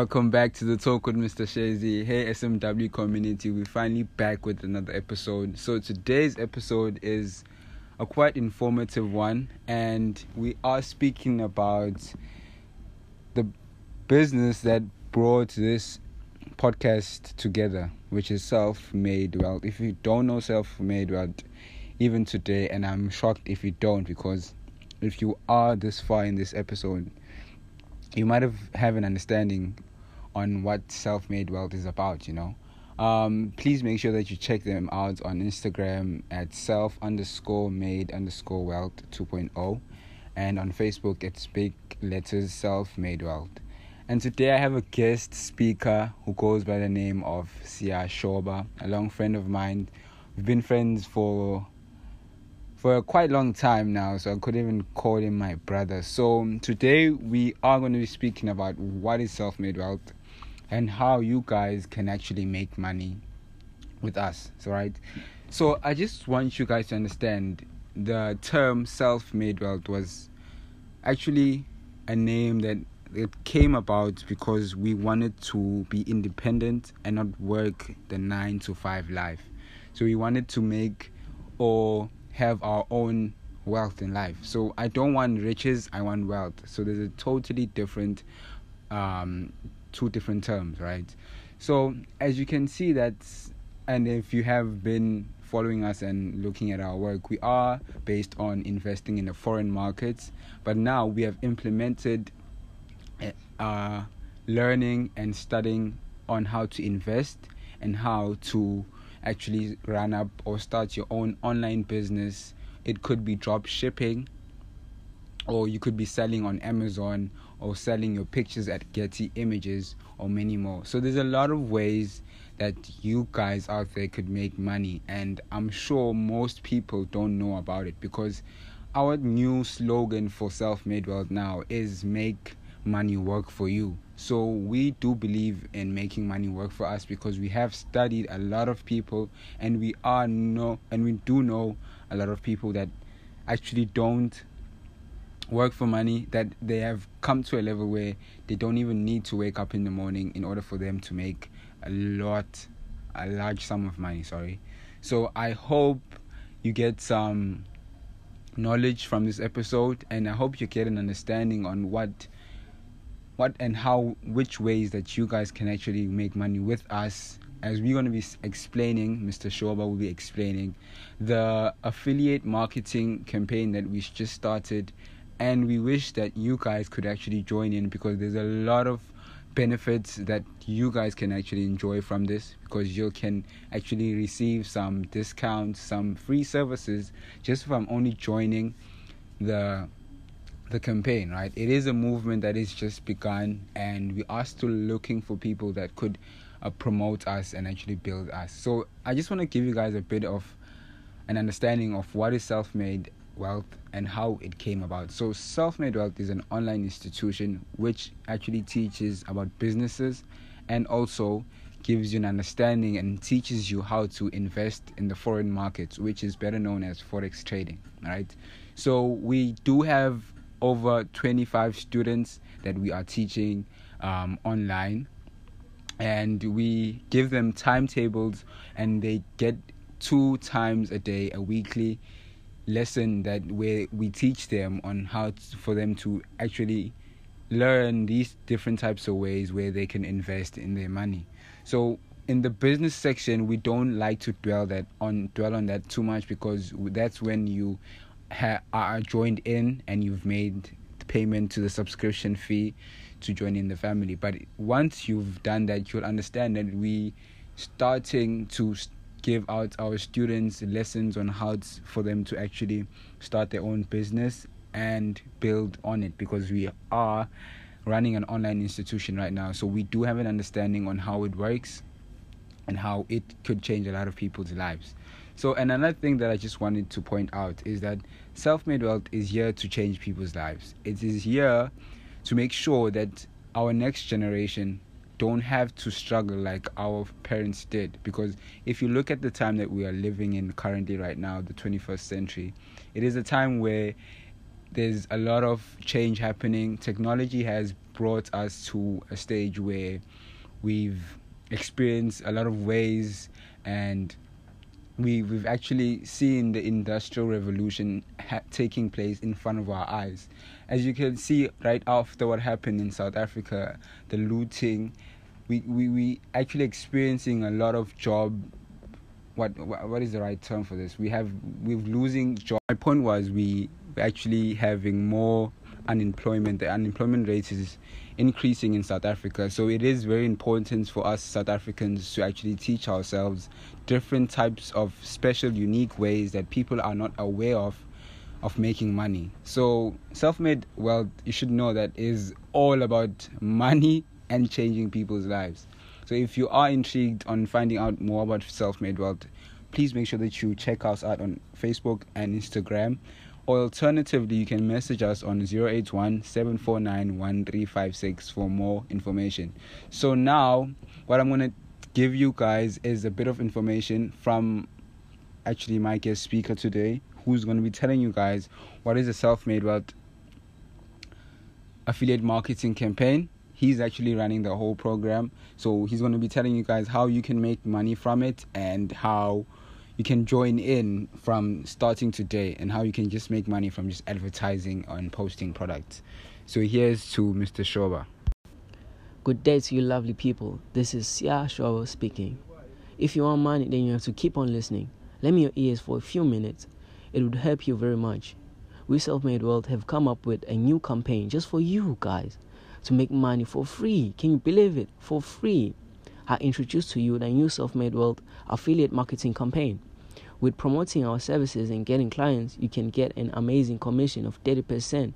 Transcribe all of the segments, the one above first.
Welcome back to the Talk with Mr. Shazy. Hey, SMW community, we're finally back with another episode. So, today's episode is a quite informative one, and we are speaking about the business that brought this podcast together, which is Self Made Wealth. If you don't know Self Made Wealth, even today, and I'm shocked if you don't, because if you are this far in this episode, you might have have an understanding on what self-made wealth is about you know? Um, please make sure that you check them out on instagram at self underscore made underscore wealth 2.0 and on facebook it's big letters self-made wealth. And today i have a guest speaker who goes by the name of sia shoba a long friend of mine. We've been friends for for a quite long time now, so I could even call him my brother. So today we are going to be speaking about what is self-made wealth and how you guys can actually make money with us. So right. So I just want you guys to understand the term self-made wealth was actually a name that it came about because we wanted to be independent and not work the 9 to 5 life. So we wanted to make or have our own wealth in life. So I don't want riches, I want wealth. So there's a totally different um two different terms, right? So as you can see that and if you have been following us and looking at our work, we are based on investing in the foreign markets, but now we have implemented uh, learning and studying on how to invest and how to actually run up or start your own online business. It could be drop shipping, or you could be selling on Amazon or selling your pictures at Getty Images or many more. So there's a lot of ways that you guys out there could make money, and I'm sure most people don't know about it because our new slogan for self made wealth now is make money work for you. So we do believe in making money work for us because we have studied a lot of people and we are know and we do know a lot of people that actually don't work for money that they have come to a level where they don't even need to wake up in the morning in order for them to make a lot a large sum of money sorry. So i hope you get some knowledge from this episode and i hope you get an understanding on what what and how which ways that you guys can actually make money with us. As we're going to be explaining mr shoba will be explaining the affiliate marketing campaign that we just started and we wish that you guys could actually join in because there's a lot of benefits that you guys can actually enjoy from this because you can actually receive some discounts some free services just from only joining the the campaign, right? It is a movement that is just begun, and we are still looking for people that could uh, promote us and actually build us. So I just want to give you guys a bit of an understanding of what is self-made wealth and how it came about. So self-made wealth is an online institution which actually teaches about businesses and also gives you an understanding and teaches you how to invest in the foreign markets, which is better known as forex trading, right? So we do have over 25 students that we are teaching um, online and we give them timetables and they get two times a day a weekly lesson that where we teach them on how for them to actually learn these different types of ways where they can invest in their money so in the business section we don't like to dwell that on dwell on that too much because that's when you ha- are joined in and you've made payment to the subscription fee to join in the family. But once you've done that, you'll understand that we starting to give out our students lessons on how for them to actually start their own business and build on it because we are running an online institution right now so we do have an understanding on how it works and how it could change a lot of people's lives so, and another thing that I just wanted to point out is that self made wealth is here to change people's lives. It is here to make sure that our next generation don't have to struggle like our parents did. Because if you look at the time that we are living in currently, right now, the 21st century, it is a time where there's a lot of change happening. Technology has brought us to a stage where we've experienced a lot of ways and we we've actually seen the industrial revolution ha- taking place in front of our eyes. As you can see right after what happened in South Africa the looting we we we actually experiencing a lot of job what what is the right term for this? We have we're losing job. My point was we actually having more unemployment. The unemployment rate is increasing in South Africa. So it is very important for us South Africans to actually teach ourselves different types of special, unique ways that people are not aware of of making money. So self-made wealth, you should know that is all about money and changing people's lives. So if you are intrigued on finding out more about self-made wealth, please make sure that you check us out on Facebook and Instagram or alternatively you can message us on 081 for more information. So now what i'm going to give you guys is a bit of information from actually my guest speaker today who's going to be telling you guys what is a self-made wealth affiliate marketing campaign. He's actually running the whole program. So he's going to be telling you guys how you can make money from it and how you can join in from starting today and how you can just make money from just advertising and posting products. So here's to Mr. Shoba. Good day to you lovely people. This is Sia Shoba speaking. If you want money, then you have to keep on listening. Lend me your ears for a few minutes. It would help you very much. We Self Made Wealth have come up with a new campaign just for you guys to make money for free. Can you believe it? For free. I introduce to you the new Self Made Wealth affiliate marketing campaign. With promoting our services and getting clients, you can get an amazing commission of 30%.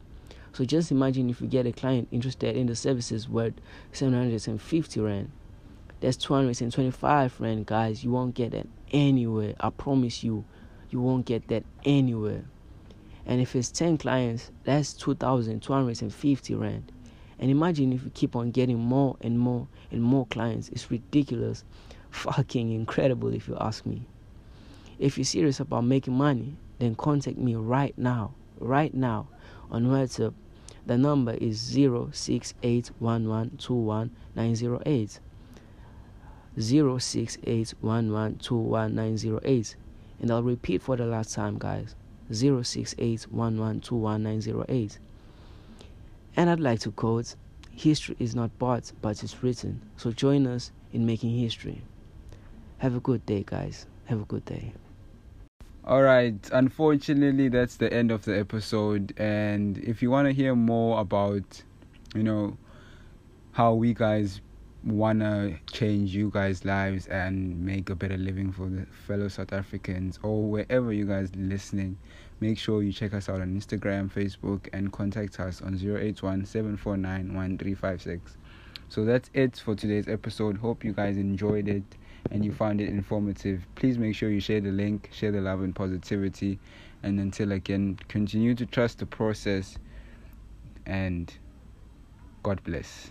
So just imagine if you get a client interested in the services worth 750 Rand. That's 225 Rand, guys. You won't get that anywhere. I promise you, you won't get that anywhere. And if it's 10 clients, that's 2,250 Rand. And imagine if you keep on getting more and more and more clients. It's ridiculous. Fucking incredible, if you ask me. If you're serious about making money, then contact me right now, right now on WhatsApp. The number is 0681121908. 0681121908. And I'll repeat for the last time, guys. 0681121908. And I'd like to quote History is not bought, but it's written. So join us in making history. Have a good day, guys. Have a good day. All right. Unfortunately, that's the end of the episode. And if you want to hear more about, you know, how we guys want to change you guys' lives and make a better living for the fellow South Africans or wherever you guys listening, make sure you check us out on Instagram, Facebook, and contact us on 081 So that's it for today's episode. Hope you guys enjoyed it and you found it informative, please make sure you share the link, share the love and positivity. And until again, continue to trust the process and God bless.